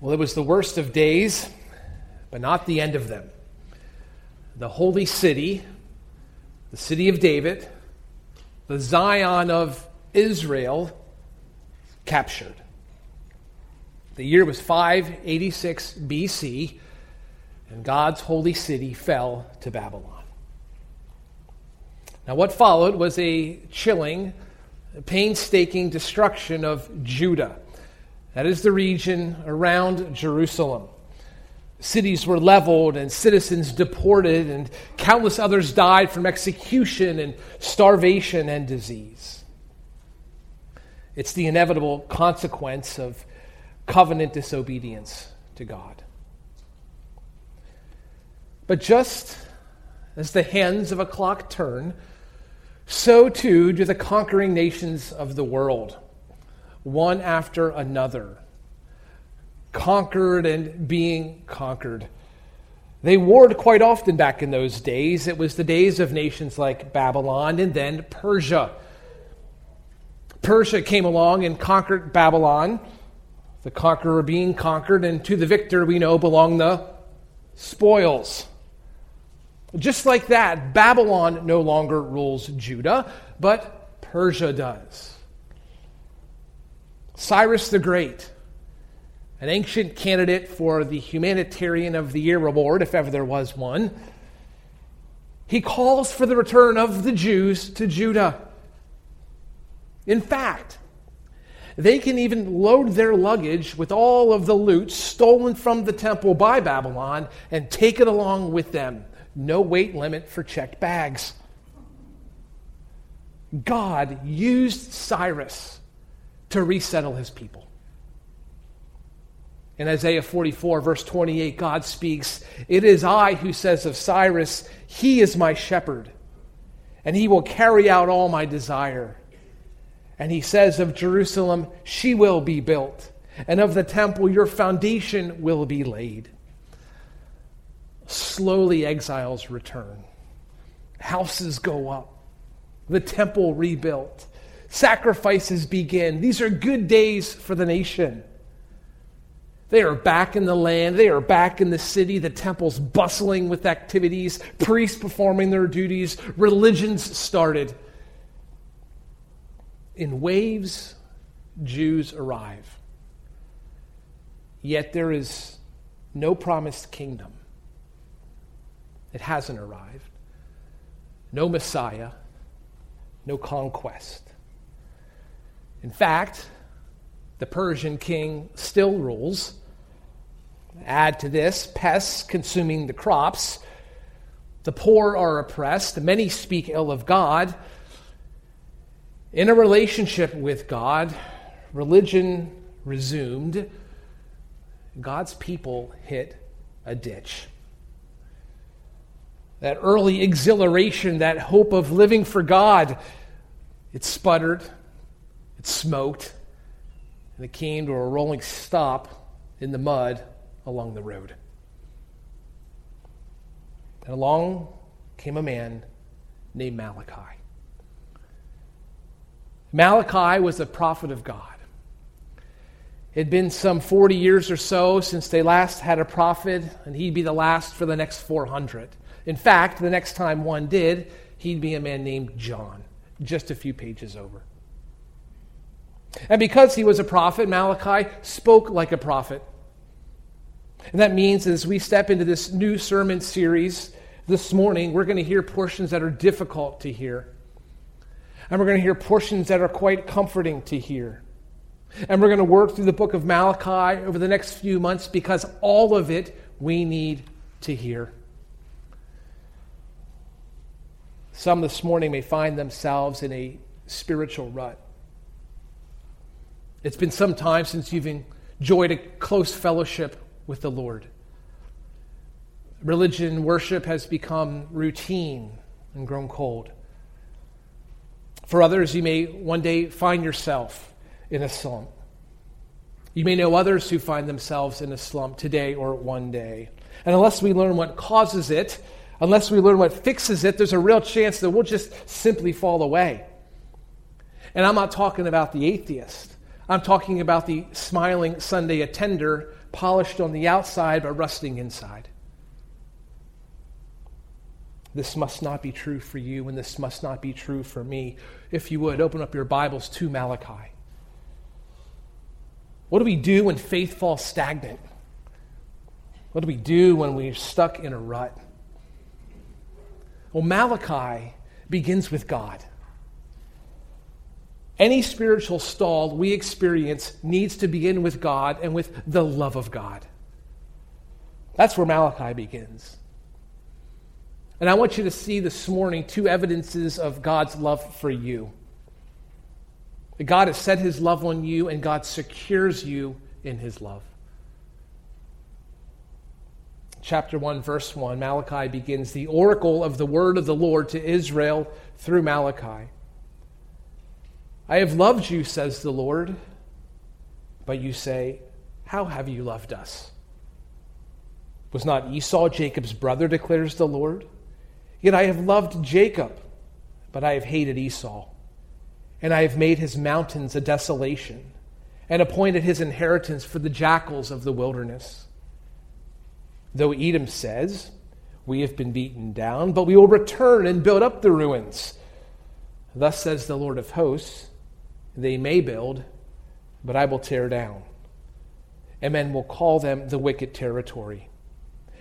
Well, it was the worst of days, but not the end of them. The holy city, the city of David, the Zion of Israel, captured. The year was 586 BC, and God's holy city fell to Babylon. Now, what followed was a chilling, painstaking destruction of Judah. That is the region around Jerusalem. Cities were leveled and citizens deported, and countless others died from execution and starvation and disease. It's the inevitable consequence of covenant disobedience to God. But just as the hands of a clock turn, so too do the conquering nations of the world one after another, conquered and being conquered. They warred quite often back in those days. It was the days of nations like Babylon and then Persia. Persia came along and conquered Babylon, the conqueror being conquered, and to the victor we know belong the spoils. Just like that, Babylon no longer rules Judah, but Persia does. Cyrus the Great, an ancient candidate for the Humanitarian of the Year award, if ever there was one, he calls for the return of the Jews to Judah. In fact, they can even load their luggage with all of the loot stolen from the temple by Babylon and take it along with them. No weight limit for checked bags. God used Cyrus to resettle his people. In Isaiah 44, verse 28, God speaks, It is I who says of Cyrus, He is my shepherd, and he will carry out all my desire. And he says of Jerusalem, She will be built, and of the temple, your foundation will be laid. Slowly, exiles return, houses go up, the temple rebuilt Sacrifices begin. These are good days for the nation. They are back in the land. They are back in the city. The temple's bustling with activities, priests performing their duties, religions started. In waves, Jews arrive. Yet there is no promised kingdom. It hasn't arrived. No Messiah, no conquest. In fact, the Persian king still rules. Add to this pests consuming the crops. The poor are oppressed. Many speak ill of God. In a relationship with God, religion resumed. God's people hit a ditch. That early exhilaration, that hope of living for God, it sputtered it smoked, and it came to a rolling stop in the mud along the road. And along came a man named Malachi. Malachi was a prophet of God. It had been some 40 years or so since they last had a prophet, and he'd be the last for the next 400. In fact, the next time one did, he'd be a man named John, just a few pages over. And because he was a prophet, Malachi spoke like a prophet. And that means as we step into this new sermon series this morning, we're going to hear portions that are difficult to hear. And we're going to hear portions that are quite comforting to hear. And we're going to work through the book of Malachi over the next few months because all of it we need to hear. Some this morning may find themselves in a spiritual rut. It's been some time since you've enjoyed a close fellowship with the Lord. Religion, worship has become routine and grown cold. For others, you may one day find yourself in a slump. You may know others who find themselves in a slump today or one day. And unless we learn what causes it, unless we learn what fixes it, there's a real chance that we'll just simply fall away. And I'm not talking about the atheist. I'm talking about the smiling Sunday attender polished on the outside but rusting inside. This must not be true for you, and this must not be true for me. If you would, open up your Bibles to Malachi. What do we do when faith falls stagnant? What do we do when we're stuck in a rut? Well, Malachi begins with God. Any spiritual stall we experience needs to begin with God and with the love of God. That's where Malachi begins. And I want you to see this morning two evidences of God's love for you. God has set his love on you, and God secures you in his love. Chapter 1, verse 1, Malachi begins the oracle of the word of the Lord to Israel through Malachi. I have loved you, says the Lord, but you say, How have you loved us? Was not Esau Jacob's brother, declares the Lord? Yet I have loved Jacob, but I have hated Esau. And I have made his mountains a desolation, and appointed his inheritance for the jackals of the wilderness. Though Edom says, We have been beaten down, but we will return and build up the ruins. Thus says the Lord of hosts They may build, but I will tear down. And men will call them the wicked territory,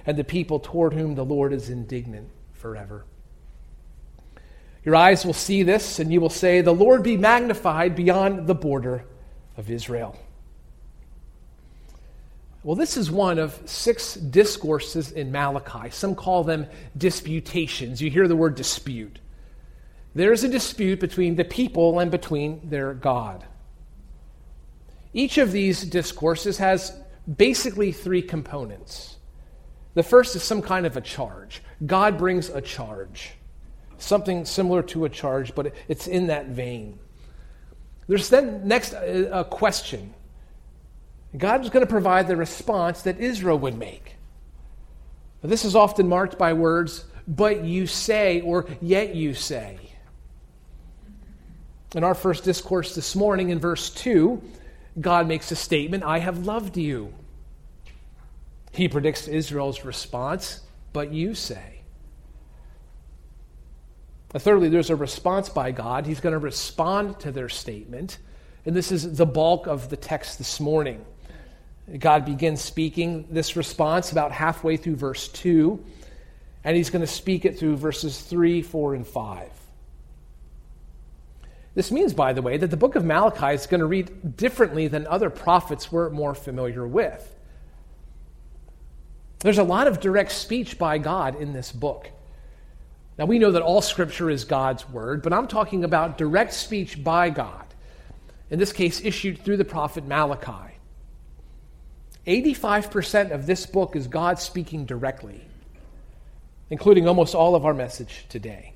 and the people toward whom the Lord is indignant forever. Your eyes will see this, and you will say, The Lord be magnified beyond the border of Israel. Well, this is one of six discourses in Malachi. Some call them disputations. You hear the word dispute. There's a dispute between the people and between their God. Each of these discourses has basically three components. The first is some kind of a charge. God brings a charge, something similar to a charge, but it's in that vein. There's then next uh, a question. God is going to provide the response that Israel would make. This is often marked by words, but you say, or yet you say. In our first discourse this morning, in verse 2, God makes a statement I have loved you. He predicts Israel's response, but you say. Thirdly, there's a response by God. He's going to respond to their statement. And this is the bulk of the text this morning. God begins speaking this response about halfway through verse 2, and he's going to speak it through verses 3, 4, and 5. This means, by the way, that the book of Malachi is going to read differently than other prophets we're more familiar with. There's a lot of direct speech by God in this book. Now, we know that all scripture is God's word, but I'm talking about direct speech by God, in this case, issued through the prophet Malachi. 85% of this book is God speaking directly, including almost all of our message today.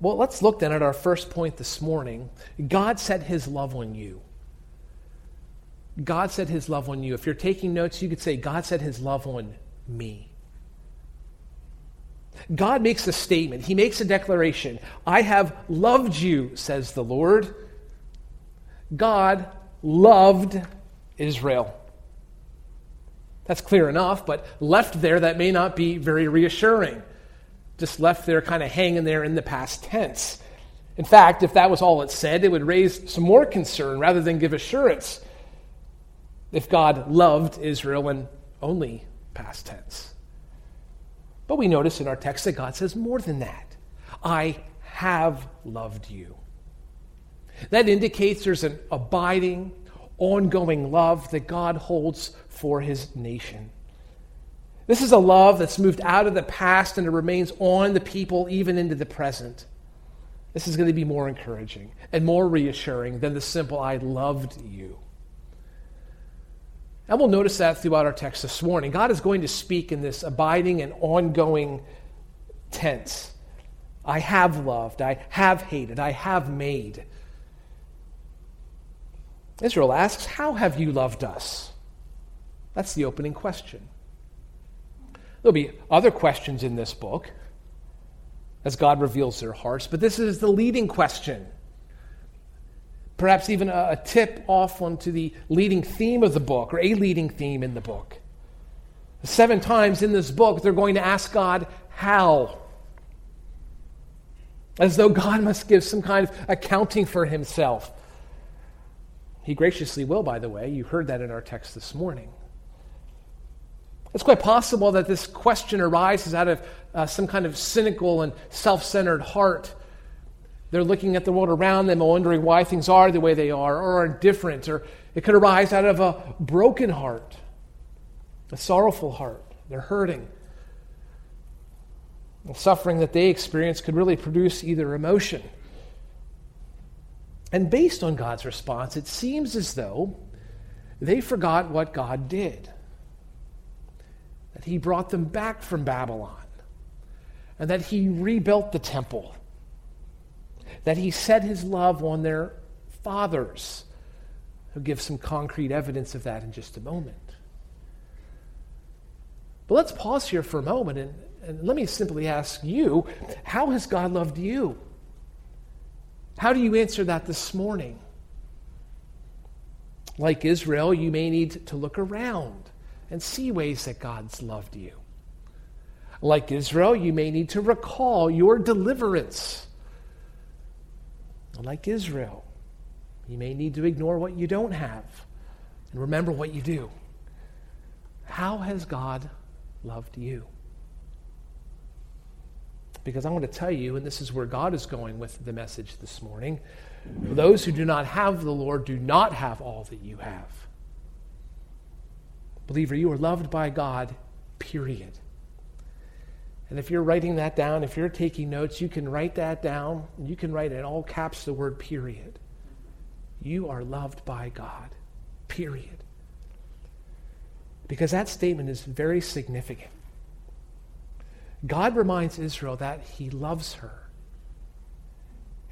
Well, let's look then at our first point this morning. God set his love on you. God set his love on you. If you're taking notes, you could say, God set his love on me. God makes a statement, he makes a declaration. I have loved you, says the Lord. God loved Israel. That's clear enough, but left there, that may not be very reassuring. Just left there, kind of hanging there in the past tense. In fact, if that was all it said, it would raise some more concern rather than give assurance if God loved Israel in only past tense. But we notice in our text that God says more than that. I have loved you. That indicates there's an abiding, ongoing love that God holds for his nation. This is a love that's moved out of the past and it remains on the people even into the present. This is going to be more encouraging and more reassuring than the simple, I loved you. And we'll notice that throughout our text this morning. God is going to speak in this abiding and ongoing tense. I have loved, I have hated, I have made. Israel asks, How have you loved us? That's the opening question. There'll be other questions in this book as God reveals their hearts, but this is the leading question. perhaps even a, a tip off onto the leading theme of the book, or a leading theme in the book. Seven times in this book, they're going to ask God, How? As though God must give some kind of accounting for himself. He graciously will, by the way. You heard that in our text this morning. It's quite possible that this question arises out of uh, some kind of cynical and self centered heart. They're looking at the world around them and wondering why things are the way they are or are different. Or it could arise out of a broken heart, a sorrowful heart. They're hurting. The suffering that they experience could really produce either emotion. And based on God's response, it seems as though they forgot what God did that he brought them back from Babylon, and that he rebuilt the temple, that he set his love on their fathers. He'll give some concrete evidence of that in just a moment. But let's pause here for a moment and, and let me simply ask you how has God loved you? How do you answer that this morning? Like Israel, you may need to look around and see ways that God's loved you. Like Israel, you may need to recall your deliverance. Like Israel, you may need to ignore what you don't have and remember what you do. How has God loved you? Because I want to tell you, and this is where God is going with the message this morning those who do not have the Lord do not have all that you have. Believer, you are loved by God, period. And if you're writing that down, if you're taking notes, you can write that down. You can write in all caps the word period. You are loved by God, period. Because that statement is very significant. God reminds Israel that he loves her.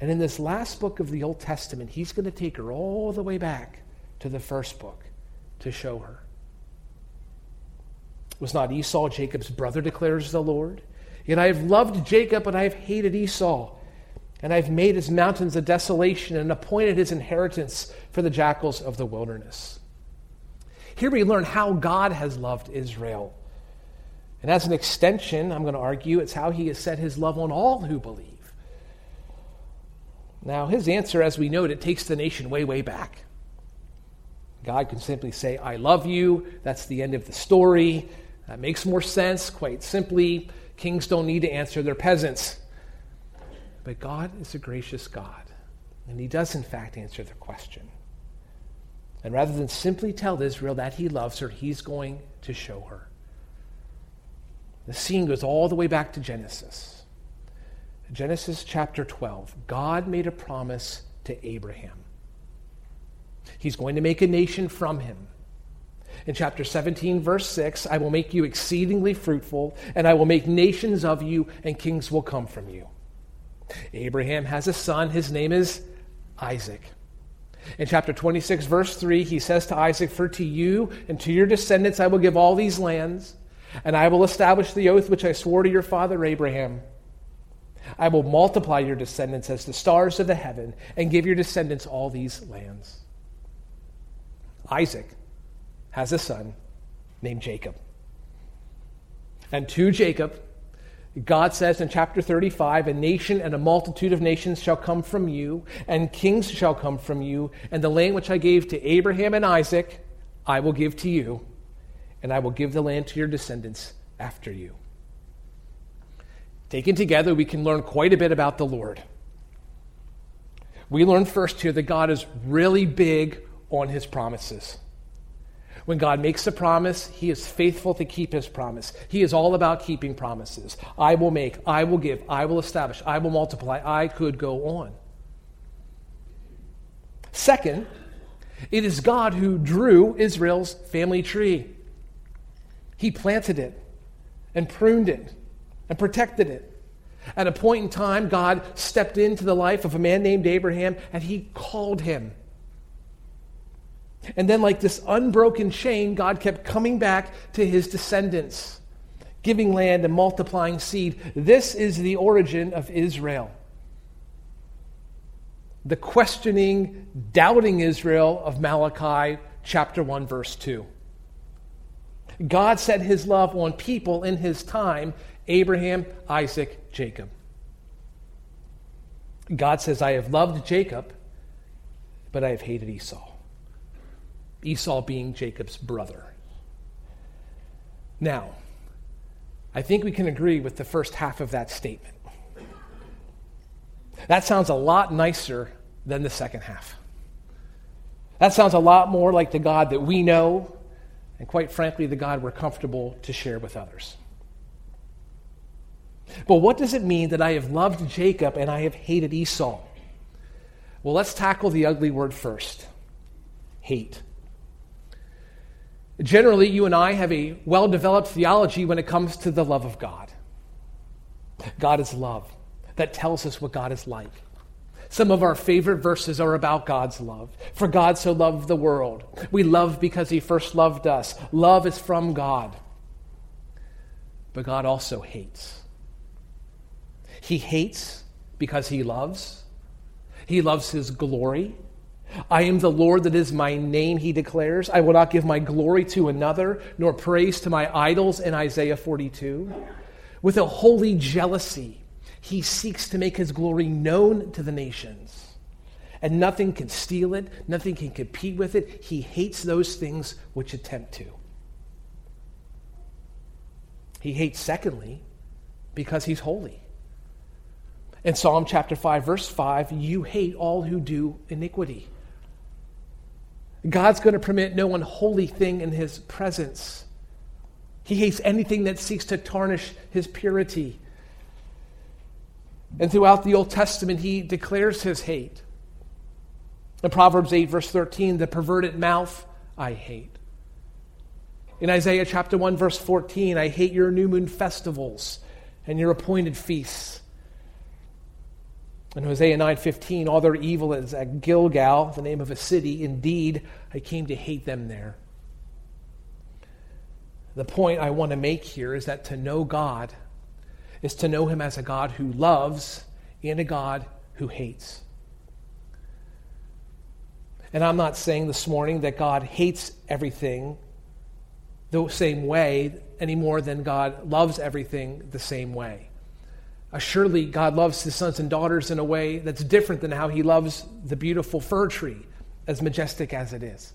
And in this last book of the Old Testament, he's going to take her all the way back to the first book to show her. Was not Esau Jacob's brother, declares the Lord? Yet I have loved Jacob, and I have hated Esau. And I have made his mountains a desolation and appointed his inheritance for the jackals of the wilderness. Here we learn how God has loved Israel. And as an extension, I'm going to argue, it's how he has set his love on all who believe. Now, his answer, as we note, it takes the nation way, way back. God can simply say, I love you. That's the end of the story. That makes more sense. Quite simply, kings don't need to answer their peasants. But God is a gracious God, and He does, in fact, answer the question. And rather than simply tell Israel that He loves her, He's going to show her. The scene goes all the way back to Genesis. Genesis chapter 12. God made a promise to Abraham. He's going to make a nation from him. In chapter 17, verse 6, I will make you exceedingly fruitful, and I will make nations of you, and kings will come from you. Abraham has a son. His name is Isaac. In chapter 26, verse 3, he says to Isaac, For to you and to your descendants I will give all these lands, and I will establish the oath which I swore to your father Abraham. I will multiply your descendants as the stars of the heaven, and give your descendants all these lands. Isaac has a son named Jacob. And to Jacob, God says in chapter 35 A nation and a multitude of nations shall come from you, and kings shall come from you, and the land which I gave to Abraham and Isaac, I will give to you, and I will give the land to your descendants after you. Taken together, we can learn quite a bit about the Lord. We learn first here that God is really big on his promises. When God makes a promise, he is faithful to keep his promise. He is all about keeping promises. I will make, I will give, I will establish, I will multiply. I could go on. Second, it is God who drew Israel's family tree. He planted it and pruned it and protected it. At a point in time, God stepped into the life of a man named Abraham and he called him. And then, like this unbroken chain, God kept coming back to his descendants, giving land and multiplying seed. This is the origin of Israel. the questioning, doubting Israel of Malachi chapter 1, verse 2. God set his love on people in his time Abraham, Isaac, Jacob. God says, I have loved Jacob, but I have hated Esau. Esau being Jacob's brother. Now, I think we can agree with the first half of that statement. That sounds a lot nicer than the second half. That sounds a lot more like the God that we know, and quite frankly, the God we're comfortable to share with others. But what does it mean that I have loved Jacob and I have hated Esau? Well, let's tackle the ugly word first hate. Generally, you and I have a well developed theology when it comes to the love of God. God is love. That tells us what God is like. Some of our favorite verses are about God's love. For God so loved the world. We love because he first loved us. Love is from God. But God also hates. He hates because he loves. He loves his glory. I am the Lord that is my name, he declares. I will not give my glory to another, nor praise to my idols in Isaiah 42. With a holy jealousy, he seeks to make his glory known to the nations. And nothing can steal it, nothing can compete with it. He hates those things which attempt to. He hates, secondly, because he's holy. In Psalm chapter 5, verse 5, you hate all who do iniquity. God's going to permit no unholy thing in his presence. He hates anything that seeks to tarnish his purity. And throughout the Old Testament, he declares his hate. In Proverbs 8, verse 13, the perverted mouth I hate. In Isaiah chapter 1, verse 14, I hate your new moon festivals and your appointed feasts. In Hosea 9:15, all their evil is at Gilgal, the name of a city. Indeed, I came to hate them there. The point I want to make here is that to know God is to know him as a God who loves and a God who hates. And I'm not saying this morning that God hates everything the same way any more than God loves everything the same way. Uh, surely God loves his sons and daughters in a way that's different than how he loves the beautiful fir tree, as majestic as it is.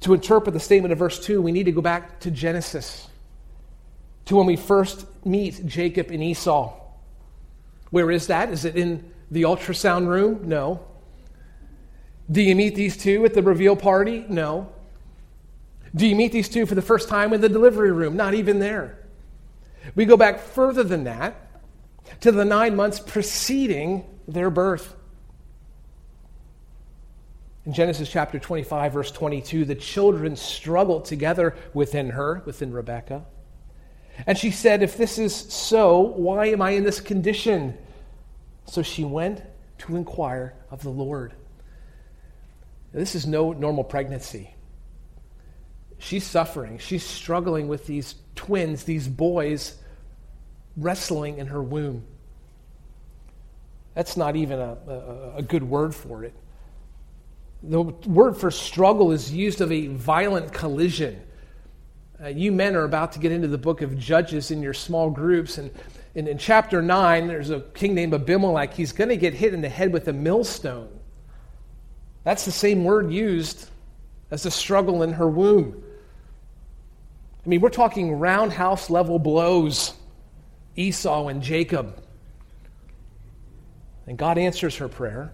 To interpret the statement of verse 2, we need to go back to Genesis, to when we first meet Jacob and Esau. Where is that? Is it in the ultrasound room? No. Do you meet these two at the reveal party? No. Do you meet these two for the first time in the delivery room? Not even there. We go back further than that to the nine months preceding their birth. In Genesis chapter 25, verse 22, the children struggled together within her, within Rebekah. And she said, If this is so, why am I in this condition? So she went to inquire of the Lord. This is no normal pregnancy. She's suffering. She's struggling with these twins, these boys, wrestling in her womb. That's not even a, a, a, good word for it. The word for struggle is used of a violent collision. Uh, you men are about to get into the book of Judges in your small groups, and in, in chapter 9, there's a king named Abimelech. He's going to get hit in the head with a millstone. That's the same word used as the struggle in her womb. I mean, we're talking roundhouse level blows Esau and Jacob. And God answers her prayer.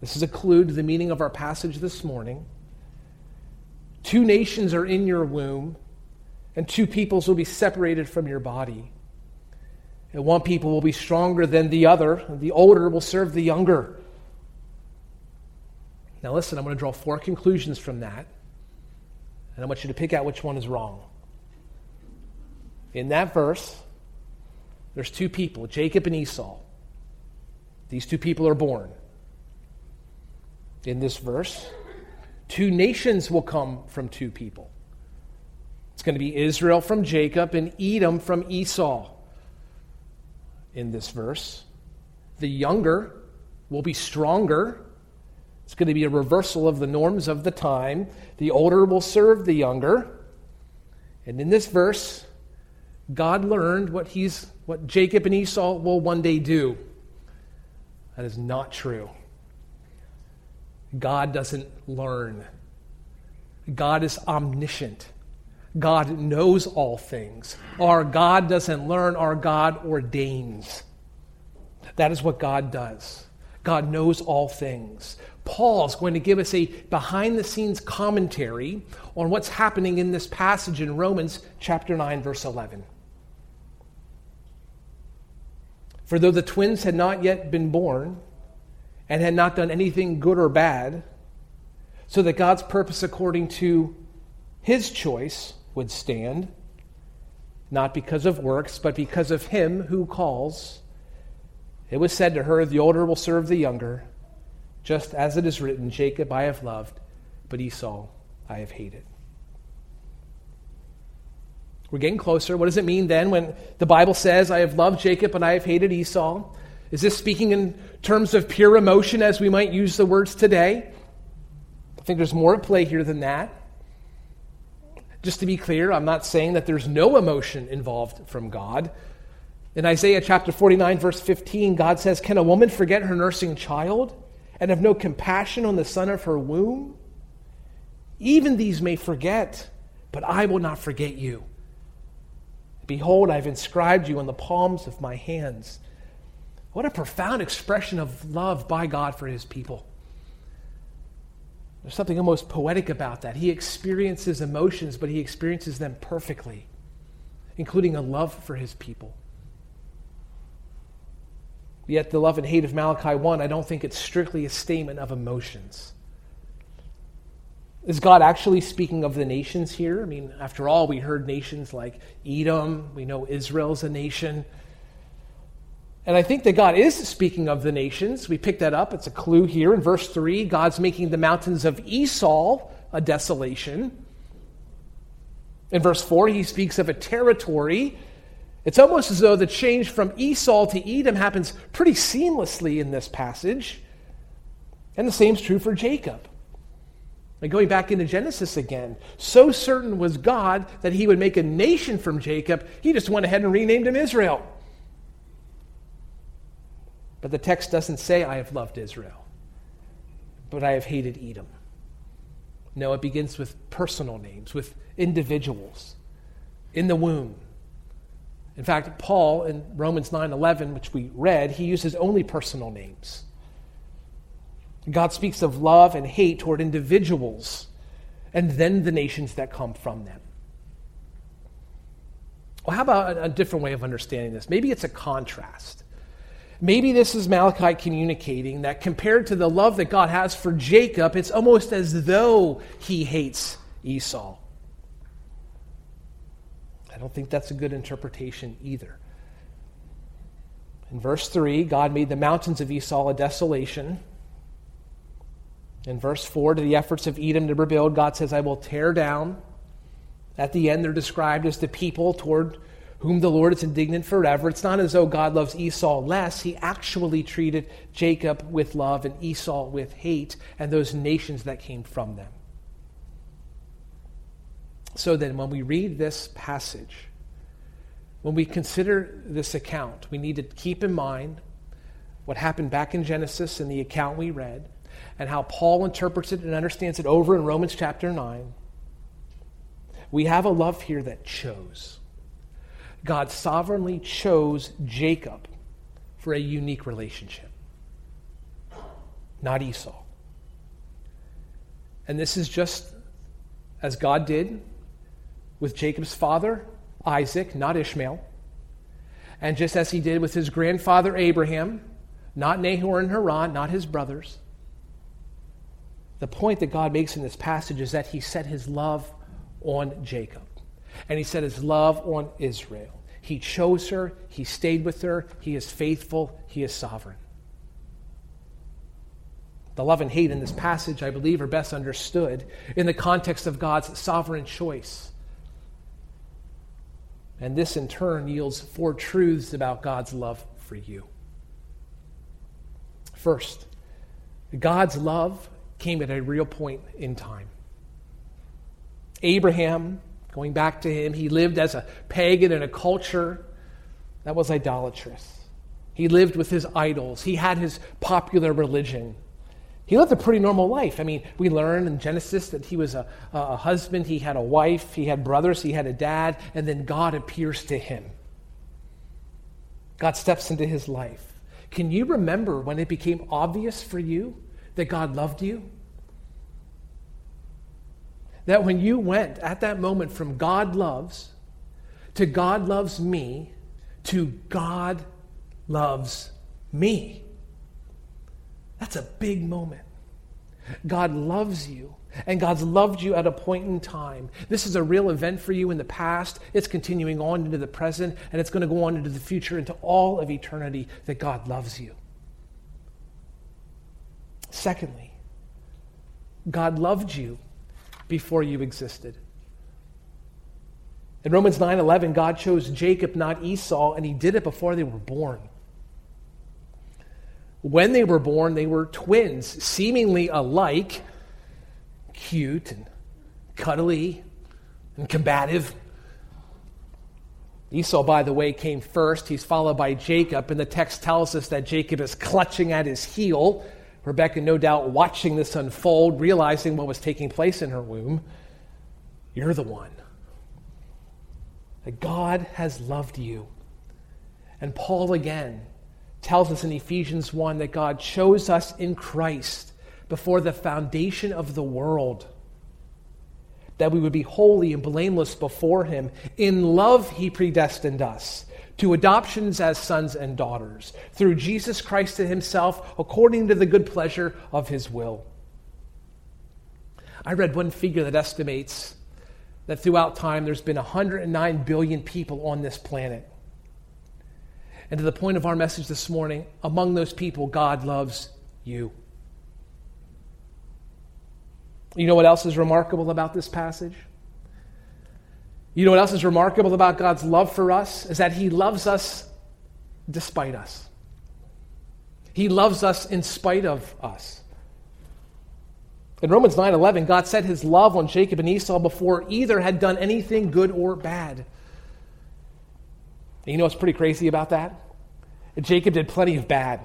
This is a clue to the meaning of our passage this morning. Two nations are in your womb, and two peoples will be separated from your body. And one people will be stronger than the other, and the older will serve the younger. Now, listen, I'm going to draw four conclusions from that. And I want you to pick out which one is wrong. In that verse, there's two people, Jacob and Esau. These two people are born. In this verse, two nations will come from two people. It's going to be Israel from Jacob and Edom from Esau. In this verse, The younger will be stronger. It's going to be a reversal of the norms of the time. The older will serve the younger. And in this verse, God learned what, he's, what Jacob and Esau will one day do. That is not true. God doesn't learn. God is omniscient. God knows all things. Our God doesn't learn, our God ordains. That is what God does. God knows all things. Paul is going to give us a behind the scenes commentary on what's happening in this passage in Romans chapter 9, verse 11. For though the twins had not yet been born and had not done anything good or bad, so that God's purpose according to his choice would stand, not because of works, but because of him who calls, it was said to her, The older will serve the younger, just as it is written, Jacob I have loved, but Esau I have hated. We're getting closer. What does it mean then when the Bible says, I have loved Jacob and I have hated Esau? Is this speaking in terms of pure emotion as we might use the words today? I think there's more at play here than that. Just to be clear, I'm not saying that there's no emotion involved from God. In Isaiah chapter 49, verse 15, God says, Can a woman forget her nursing child and have no compassion on the son of her womb? Even these may forget, but I will not forget you. Behold, I've inscribed you on the palms of my hands. What a profound expression of love by God for his people. There's something almost poetic about that. He experiences emotions, but he experiences them perfectly, including a love for his people. Yet, the love and hate of Malachi 1, I don't think it's strictly a statement of emotions. Is God actually speaking of the nations here? I mean, after all, we heard nations like Edom, we know Israel's a nation. And I think that God is speaking of the nations. We pick that up. It's a clue here in verse 3. God's making the mountains of Esau a desolation. In verse 4, he speaks of a territory it's almost as though the change from Esau to Edom happens pretty seamlessly in this passage. And the same is true for Jacob. And going back into Genesis again, so certain was God that he would make a nation from Jacob, he just went ahead and renamed him Israel. But the text doesn't say, I have loved Israel, but I have hated Edom. No, it begins with personal names, with individuals in the womb in fact, Paul in Romans 9:11, which we read, he uses only personal names. God speaks of love and hate toward individuals and then the nations that come from them. Well, how about a different way of understanding this? Maybe it's a contrast. Maybe this is Malachi communicating that compared to the love that God has for Jacob, it's almost as though he hates Esau. I don't think that's a good interpretation either. In verse 3, God made the mountains of Esau a desolation. In verse 4, to the efforts of Edom to rebuild, God says, I will tear down. At the end, they're described as the people toward whom the Lord is indignant forever. It's not as though God loves Esau less. He actually treated Jacob with love and Esau with hate and those nations that came from them. So then, when we read this passage, when we consider this account, we need to keep in mind what happened back in Genesis in the account we read, and how Paul interprets it and understands it over in Romans chapter 9. We have a love here that chose. God sovereignly chose Jacob for a unique relationship, not Esau. And this is just as God did with Jacob's father, Isaac, not Ishmael. And just as he did with his grandfather Abraham, not Nahor and Haran, not his brothers. The point that God makes in this passage is that he set his love on Jacob. And he set his love on Israel. He chose her, he stayed with her, he is faithful, he is sovereign. The love and hate in this passage, I believe, are best understood in the context of God's sovereign choice and this in turn yields four truths about God's love for you. First, God's love came at a real point in time. Abraham, going back to him, he lived as a pagan in a culture that was idolatrous. He lived with his idols, he had his popular religion. He lived a pretty normal life. I mean, we learn in Genesis that he was a, a husband, he had a wife, he had brothers, he had a dad, and then God appears to him. God steps into his life. Can you remember when it became obvious for you that God loved you? That when you went at that moment from God loves to God loves me to God loves me. That's a big moment. God loves you, and God's loved you at a point in time. This is a real event for you in the past. It's continuing on into the present, and it's going to go on into the future, into all of eternity, that God loves you. Secondly, God loved you before you existed. In Romans 9:11, God chose Jacob, not Esau, and he did it before they were born. When they were born, they were twins, seemingly alike, cute and cuddly and combative. Esau, by the way, came first. He's followed by Jacob, and the text tells us that Jacob is clutching at his heel. Rebecca, no doubt, watching this unfold, realizing what was taking place in her womb. You're the one. That God has loved you. And Paul again tells us in Ephesians 1 that God chose us in Christ before the foundation of the world, that we would be holy and blameless before Him. In love, He predestined us to adoptions as sons and daughters through Jesus Christ to Himself, according to the good pleasure of His will. I read one figure that estimates that throughout time there's been 109 billion people on this planet. And to the point of our message this morning, among those people, God loves you. You know what else is remarkable about this passage? You know what else is remarkable about God's love for us? Is that He loves us despite us. He loves us in spite of us. In Romans 9:11, God set his love on Jacob and Esau before either had done anything good or bad. And you know what's pretty crazy about that? Jacob did plenty of bad.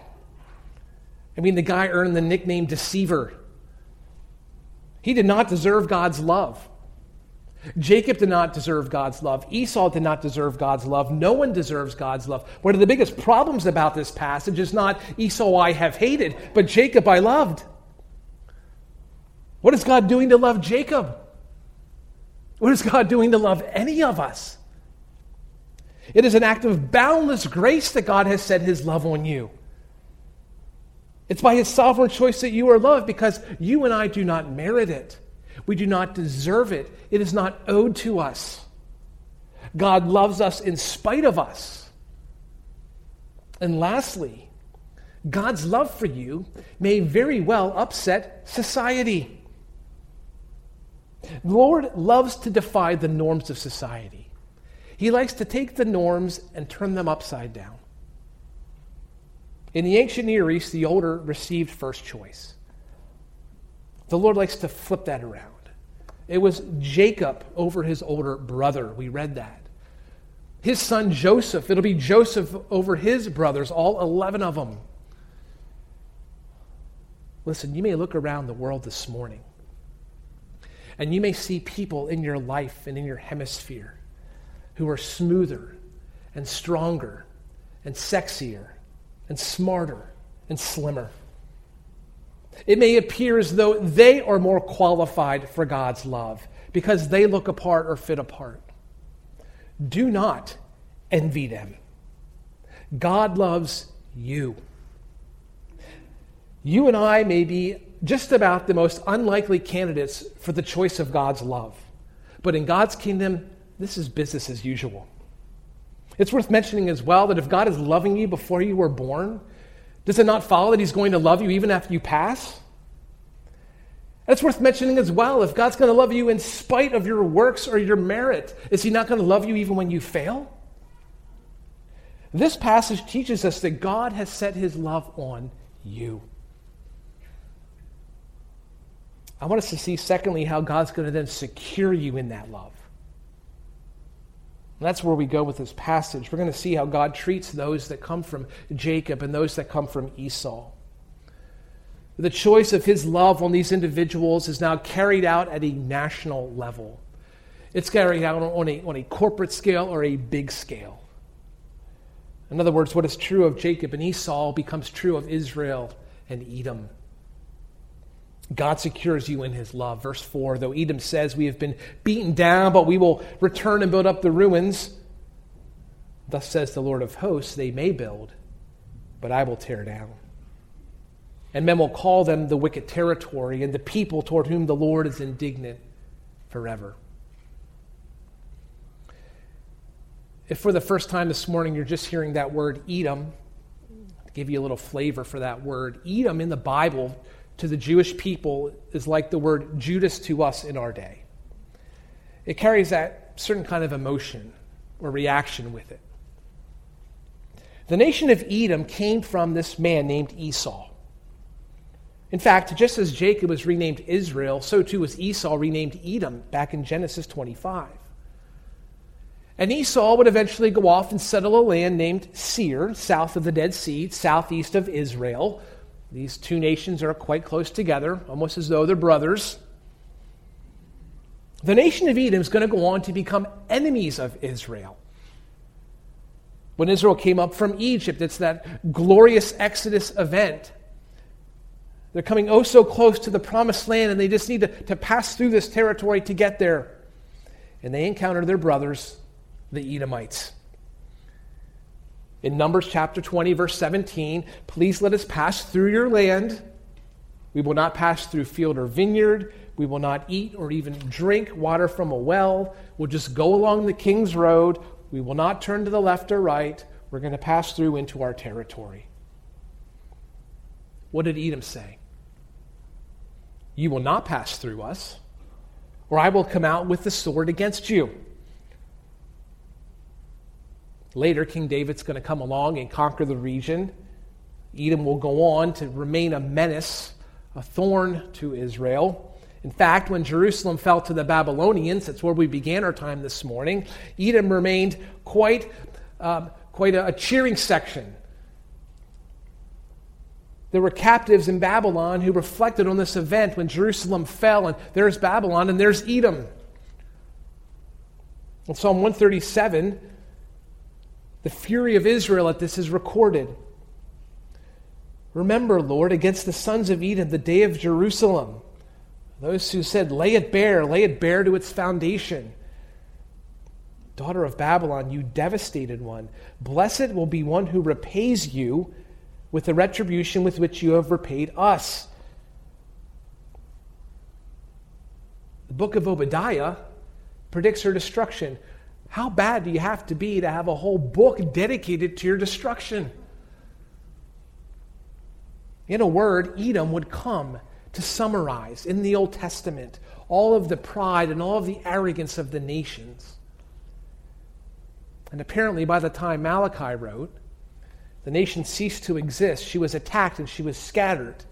I mean, the guy earned the nickname deceiver. He did not deserve God's love. Jacob did not deserve God's love. Esau did not deserve God's love. No one deserves God's love. One of the biggest problems about this passage is not Esau I have hated, but Jacob I loved. What is God doing to love Jacob? What is God doing to love any of us? It is an act of boundless grace that God has set his love on you. It's by his sovereign choice that you are loved because you and I do not merit it. We do not deserve it. It is not owed to us. God loves us in spite of us. And lastly, God's love for you may very well upset society. The Lord loves to defy the norms of society. He likes to take the norms and turn them upside down. In the ancient Near East, the older received first choice. The Lord likes to flip that around. It was Jacob over his older brother. We read that. His son Joseph, it'll be Joseph over his brothers, all 11 of them. Listen, you may look around the world this morning and you may see people in your life and in your hemisphere who are smoother and stronger and sexier and smarter and slimmer. It may appear as though they are more qualified for God's love because they look apart or fit apart. Do not envy them. God loves you. You and I may be just about the most unlikely candidates for the choice of God's love. But in God's kingdom, this is business as usual. It's worth mentioning as well that if God is loving you before you were born, does it not follow that He's going to love you even after you pass? It's worth mentioning as well if God's going to love you in spite of your works or your merit, is He not going to love you even when you fail? This passage teaches us that God has set His love on you. I want us to see, secondly, how God's going to then secure you in that love. And that's where we go with this passage. We're going to see how God treats those that come from Jacob and those that come from Esau. The choice of his love on these individuals is now carried out at a national level. It's carried out on a, on a corporate scale or a big scale. In other words, what is true of Jacob and Esau becomes true of Israel and Edom. God secures you in his love. Verse 4 Though Edom says, We have been beaten down, but we will return and build up the ruins. Thus says the Lord of hosts, They may build, but I will tear down. And men will call them the wicked territory and the people toward whom the Lord is indignant forever. If for the first time this morning you're just hearing that word Edom, to give you a little flavor for that word, Edom in the Bible to the Jewish people is like the word Judas to us in our day. It carries that certain kind of emotion or reaction with it. The nation of Edom came from this man named Esau. In fact, just as Jacob was renamed Israel, so too was Esau renamed Edom back in Genesis 25. And Esau would eventually go off and settle a land named Seir, south of the Dead Sea, southeast of Israel. These two nations are quite close together, almost as though they're brothers. The nation of Edom is going to go on to become enemies of Israel. When Israel came up from Egypt, it's that glorious Exodus event. They're coming oh so close to the promised land, and they just need to, to pass through this territory to get there. And they encounter their brothers, the Edomites. In Numbers chapter 20, verse 17, please let us pass through your land. We will not pass through field or vineyard. We will not eat or even drink water from a well. We'll just go along the king's road. We will not turn to the left or right. We're going to pass through into our territory. What did Edom say? You will not pass through us, or I will come out with the sword against you. Later, King David's going to come along and conquer the region. Edom will go on to remain a menace, a thorn to Israel. In fact, when Jerusalem fell to the Babylonians, that's where we began our time this morning, Edom remained quite, um, quite a, a cheering section. There were captives in Babylon who reflected on this event when Jerusalem fell, and there's Babylon and there's Edom. In Psalm 137, the fury of Israel at this is recorded. Remember, Lord, against the sons of Edom, the day of Jerusalem. Those who said, Lay it bare, lay it bare to its foundation. Daughter of Babylon, you devastated one. Blessed will be one who repays you with the retribution with which you have repaid us. The book of Obadiah predicts her destruction. How bad do you have to be to have a whole book dedicated to your destruction? In a word, Edom would come to summarize in the Old Testament all of the pride and all of the arrogance of the nations. And apparently, by the time Malachi wrote, the nation ceased to exist. She was attacked and she was scattered.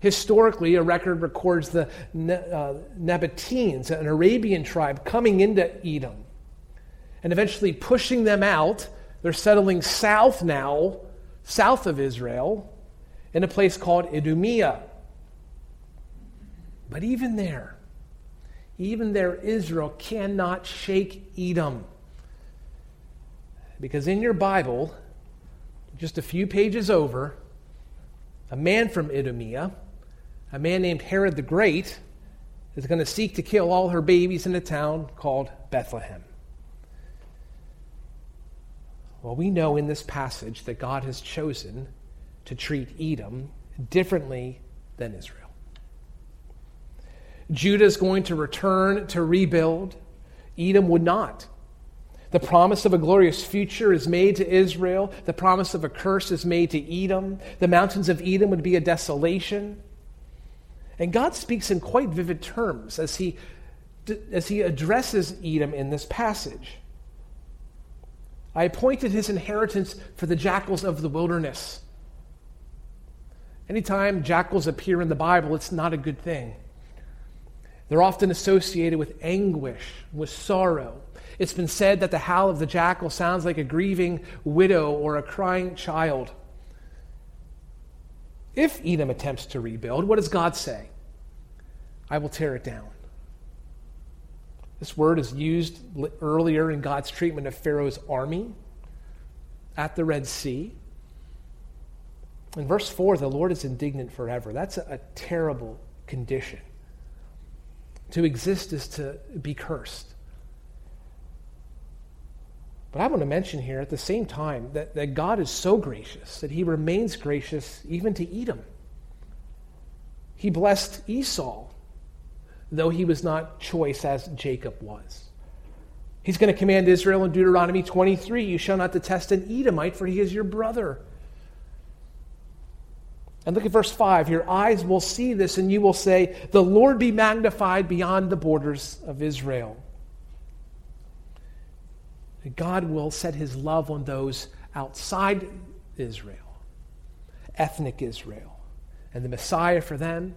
Historically, a record records the uh, Nabateans, an Arabian tribe, coming into Edom and eventually pushing them out. They're settling south now, south of Israel, in a place called Idumea. But even there, even there, Israel cannot shake Edom. Because in your Bible, just a few pages over, a man from Idumea, a man named Herod the Great, is going to seek to kill all her babies in a town called Bethlehem. Well, we know in this passage that God has chosen to treat Edom differently than Israel. Judah is going to return to rebuild, Edom would not. The promise of a glorious future is made to Israel. The promise of a curse is made to Edom. The mountains of Edom would be a desolation. And God speaks in quite vivid terms as he, as he addresses Edom in this passage. I appointed his inheritance for the jackals of the wilderness. Anytime jackals appear in the Bible, it's not a good thing. They're often associated with anguish, with sorrow. It's been said that the howl of the jackal sounds like a grieving widow or a crying child. If Edom attempts to rebuild, what does God say? I will tear it down. This word is used earlier in God's treatment of Pharaoh's army at the Red Sea. In verse 4, the Lord is indignant forever. That's a, terrible condition. To exist is to be cursed. But I want to mention here at the same time that, that God is so gracious that he remains gracious even to Edom. He blessed Esau, though he was not choice as Jacob was. He's going to command Israel in Deuteronomy 23 You shall not detest an Edomite, for he is your brother. And look at verse 5. Your eyes will see this, and you will say, The Lord be magnified beyond the borders of Israel. God will set his love on those outside Israel, ethnic Israel. And the Messiah for them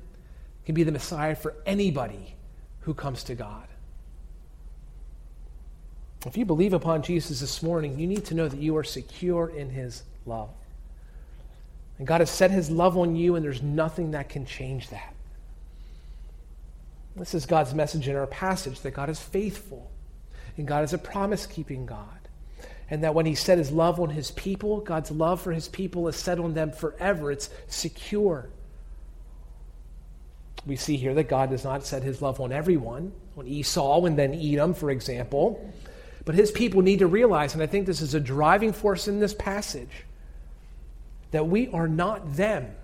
can be the Messiah for anybody who comes to God. If you believe upon Jesus this morning, you need to know that you are secure in his love. And God has set his love on you, and there's nothing that can change that. This is God's message in our passage that God is faithful, and God is a promise keeping God. And that when he set his love on his people, God's love for his people is set on them forever. It's secure. We see here that God does not set his love on everyone, on Esau and then Edom, for example. But his people need to realize, and I think this is a driving force in this passage, that we are not them.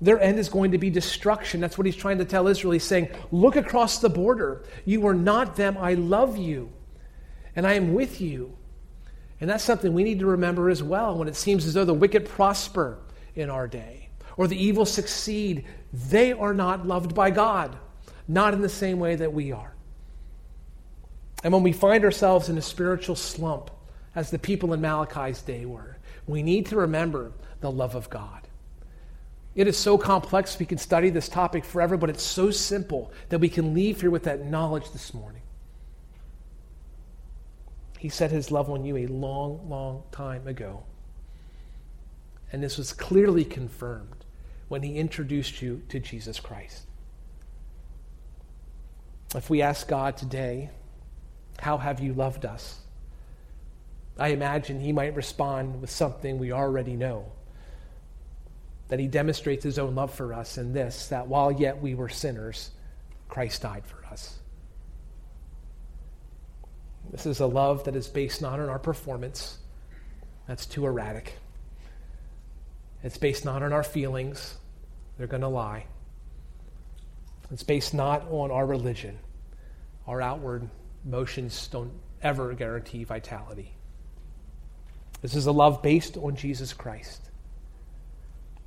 Their end is going to be destruction. That's what he's trying to tell Israel. He's saying, Look across the border. You are not them. I love you, and I am with you. And that's something we need to remember as well when it seems as though the wicked prosper in our day or the evil succeed. They are not loved by God, not in the same way that we are. And when we find ourselves in a spiritual slump, as the people in Malachi's day were, we need to remember the love of God. It is so complex, we can study this topic forever, but it's so simple that we can leave here with that knowledge this morning. He set his love on you a long, long time ago. And this was clearly confirmed when he introduced you to Jesus Christ. If we ask God today, How have you loved us? I imagine he might respond with something we already know that he demonstrates his own love for us in this that while yet we were sinners, Christ died for us. This is a love that is based not on our performance, that's too erratic. It's based not on our feelings, they're going to lie. It's based not on our religion, our outward motions don't ever guarantee vitality. This is a love based on Jesus Christ.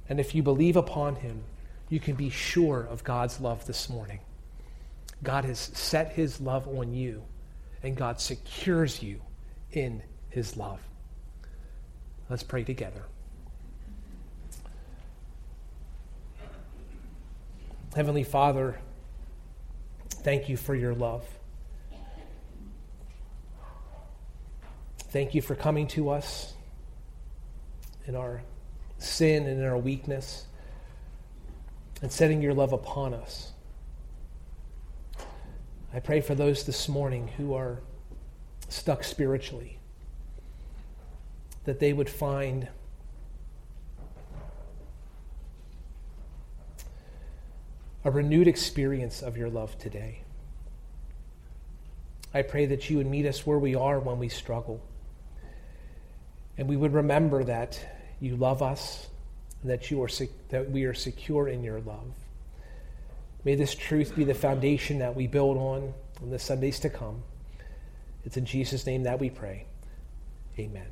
And if you believe upon him, you can be sure of God's love this morning. God has set his love on you, and God secures you in his love. Let's pray together. Heavenly Father, thank you for your love. Thank you for coming to us in our sin and in our weakness and setting your love upon us. I pray for those this morning who are stuck spiritually, that they would find a renewed experience of your love today. I pray that you would meet us where we are when we struggle. And we would remember that you love us and that, you are sec- that we are secure in your love. May this truth be the foundation that we build on in the Sundays to come. It's in Jesus' name that we pray. Amen.